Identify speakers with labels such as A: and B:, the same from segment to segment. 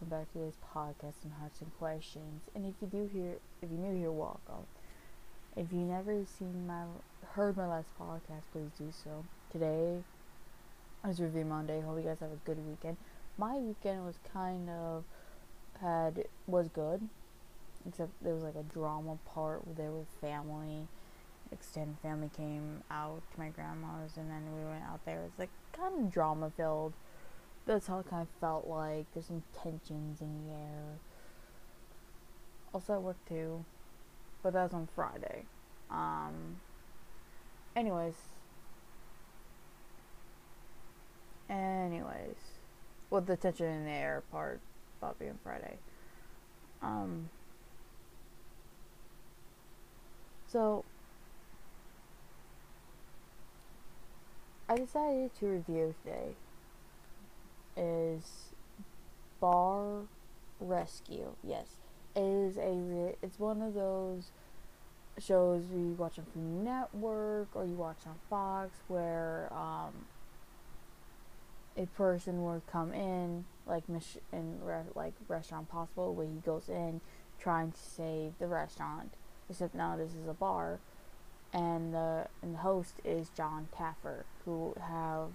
A: welcome back to this podcast on Hearts and Questions. And if you do hear, if you're new here, welcome. If you never seen my, heard my last podcast, please do so. Today is Review Monday. Hope you guys have a good weekend. My weekend was kind of had was good, except there was like a drama part where there was family, extended family came out to my grandma's, and then we went out there. It's like kind of drama filled that's how it kind of felt like. There's some tensions in the air. Also at work too, but that was on Friday. Um. Anyways. Anyways, with the tension in the air part about being Friday. Um. So. I decided to review today is Bar Rescue. Yes, it is a. It's one of those shows where you watch on Food Network or you watch on Fox where um, a person would come in like in re- like Restaurant Possible where he goes in trying to save the restaurant. Except now this is a bar, and the and the host is Jon Taffer, who have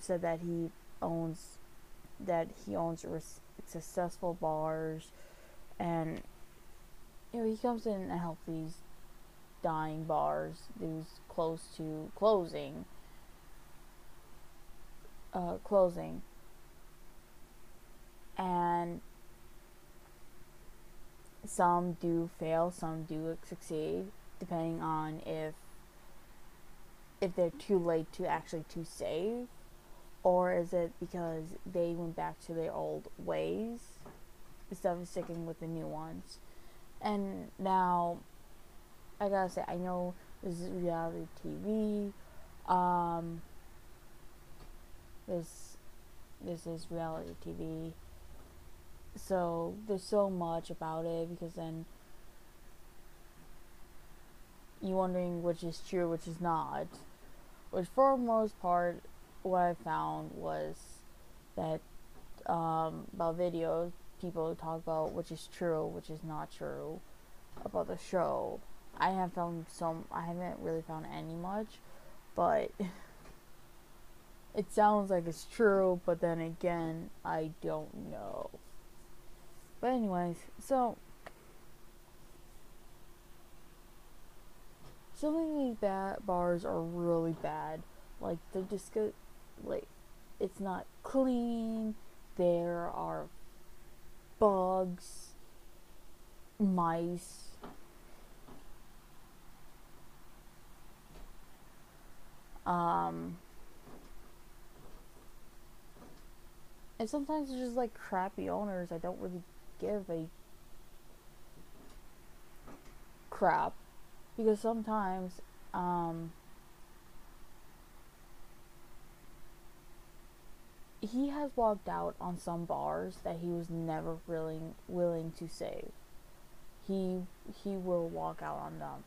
A: said that he owns that he owns successful bars and you know he comes in and helps these dying bars these close to closing uh, closing. And some do fail some do succeed depending on if if they're too late to actually to save or is it because they went back to their old ways instead of sticking with the new ones? And now, I gotta say, I know this is reality TV. Um, this this is reality TV. So there's so much about it because then you're wondering which is true, which is not. Which for most part what I found was that um, about videos, people talk about which is true, which is not true about the show. I have found some. I haven't really found any much, but it sounds like it's true. But then again, I don't know. But anyways, so some of these bad bars are really bad. Like just good like it's not clean. There are bugs, mice. Um, and sometimes it's just like crappy owners. I don't really give a crap because sometimes um, he has walked out on some bars that he was never really willing to save. He he will walk out on them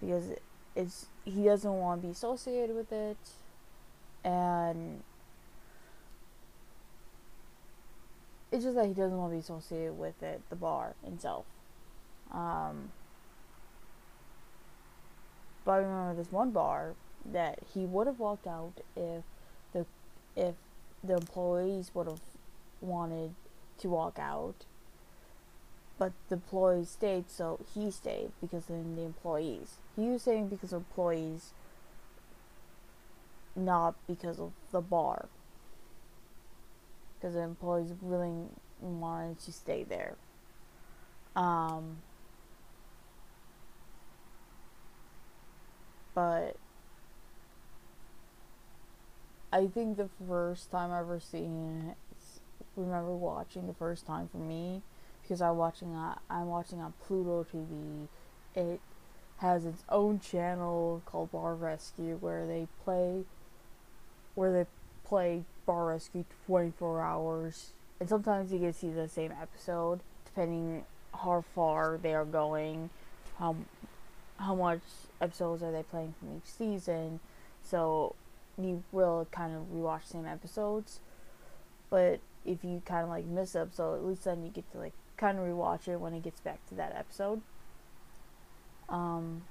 A: because it's he doesn't want to be associated with it, and it's just that he doesn't want to be associated with it, the bar itself. Um, but I remember this one bar that he would have walked out if the if the employees would have wanted to walk out, but the employees stayed, so he stayed because of the employees. He was staying because of employees, not because of the bar. Because the employees really wanted to stay there. Um, but I think the first time I ever seen it, remember watching the first time for me because I'm watching on, I'm watching on Pluto TV. It has its own channel called Bar Rescue where they play where they play Bar Rescue 24 hours and sometimes you can see the same episode depending how far they are going how how much episodes are they playing from each season so you will kind of rewatch the same episodes. But if you kind of like miss up, so at least then you get to like kind of rewatch it when it gets back to that episode. Um,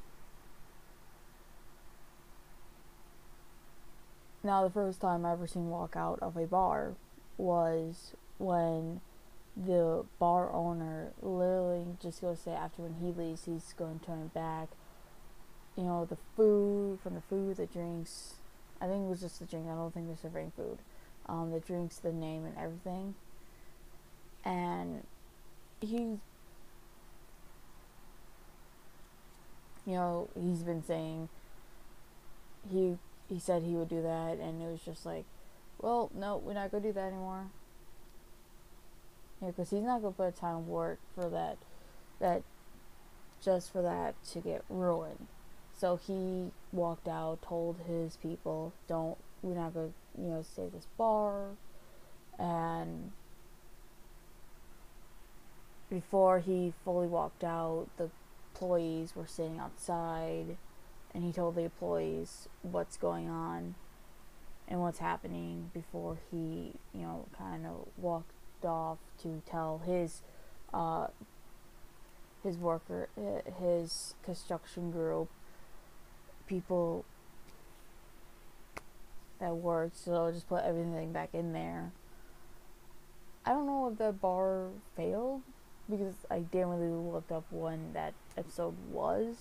A: now, the first time I ever seen walk out of a bar was when the bar owner literally just goes to say after when he leaves, he's going to turn back. You know, the food, from the food, the drinks. I think it was just the drink. I don't think they're serving food. Um, the drinks, the name, and everything. And he's you know he's been saying he he said he would do that and it was just like well no we're not gonna do that anymore yeah because he's not gonna put a of work for that that just for that to get ruined so he walked out told his people don't we're not gonna you know stay at this bar. And before he fully walked out, the employees were sitting outside and he told the employees what's going on and what's happening before he, you know, kind of walked off to tell his uh, his worker, his construction group, people that worked. So I'll just put everything back in there. I don't know if the bar failed because I didn't really look up when that episode was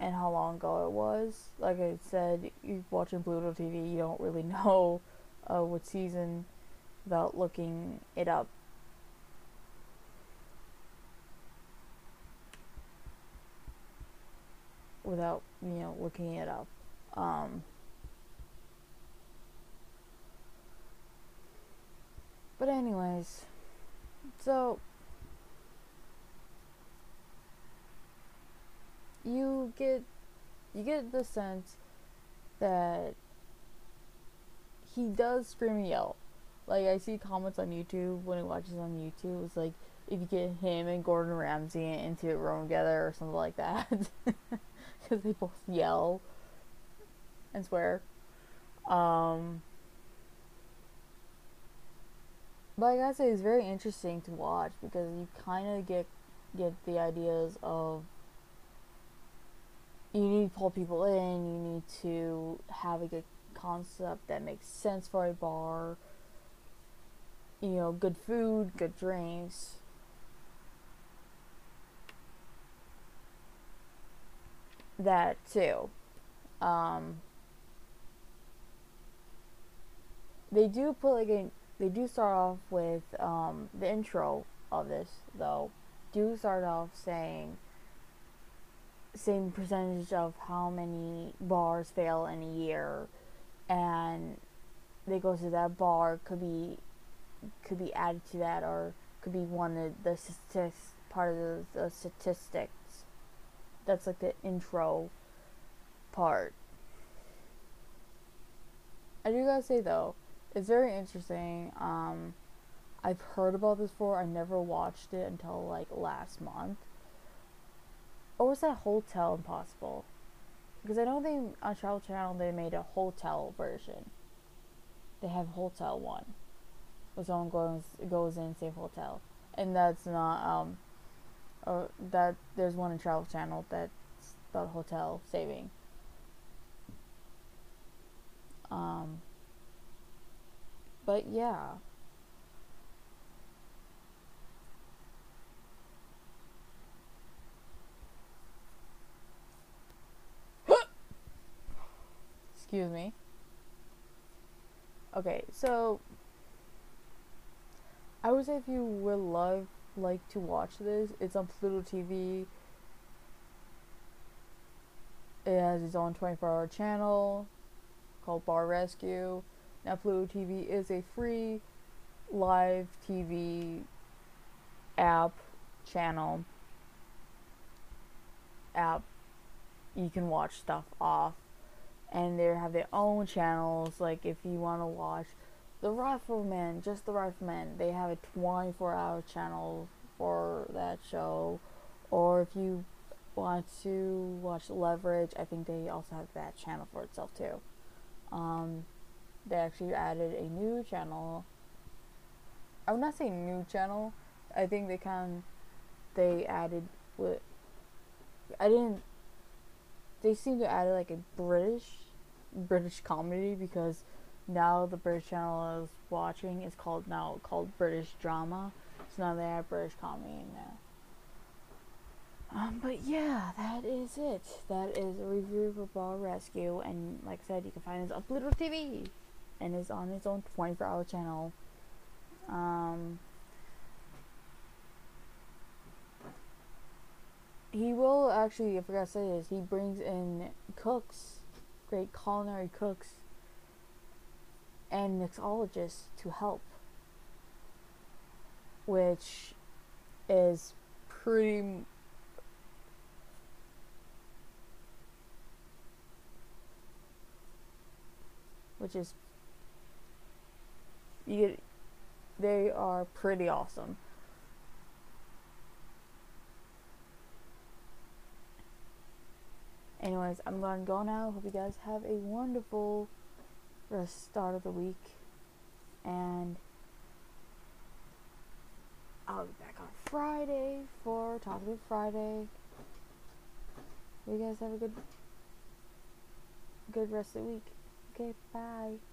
A: and how long ago it was. Like I said, you're watching Pluto TV, you don't really know uh, what season without looking it up. Without you know looking it up. Um, But anyways, so you get you get the sense that he does scream and yell. Like I see comments on YouTube when he watches on YouTube, it's like if you get him and Gordon Ramsay into a room together or something like that, because they both yell and swear. Um, but I gotta say, it's very interesting to watch because you kind of get get the ideas of you need to pull people in, you need to have a good concept that makes sense for a bar, you know, good food, good drinks. That too. Um, they do put like a they do start off with um, the intro of this though. Do start off saying same percentage of how many bars fail in a year. And they go to that bar could be could be added to that or could be one of the statistics part of the, the statistics that's like the intro part i do gotta say though it's very interesting. Um, I've heard about this before. I never watched it until like last month. Or was that Hotel Impossible? Because I know they on Travel Channel they made a hotel version. They have Hotel One, where someone goes goes in save hotel, and that's not um, or that there's one in Travel Channel that's about hotel saving. Um, but yeah. Excuse me. Okay, so I would say if you would love like to watch this, it's on Pluto TV. It has its own 24 hour channel called Bar Rescue. Now, Pluto TV is a free live TV app channel app you can watch stuff off and they have their own channels like if you want to watch the rifleman just the rifleman they have a 24 hour channel for that show or if you want to watch leverage i think they also have that channel for itself too um, they actually added a new channel. I would not say new channel. I think they kind they added what I didn't. They seem to add like a British British comedy because now the British channel I was watching is called now called British drama. So now they have British comedy in there. Um, but yeah, that is it. That is a review for Bar Rescue, and like I said, you can find it on Pluto TV, and it's on its own 24-hour channel. Um, he will actually, I forgot to say this, he brings in cooks, great culinary cooks, and mixologists to help, which is pretty which is you they are pretty awesome. Anyways, I'm to go now. Hope you guys have a wonderful start of the week. And I'll be back on Friday for Talkative Friday. You guys have a good good rest of the week. Okay, bye.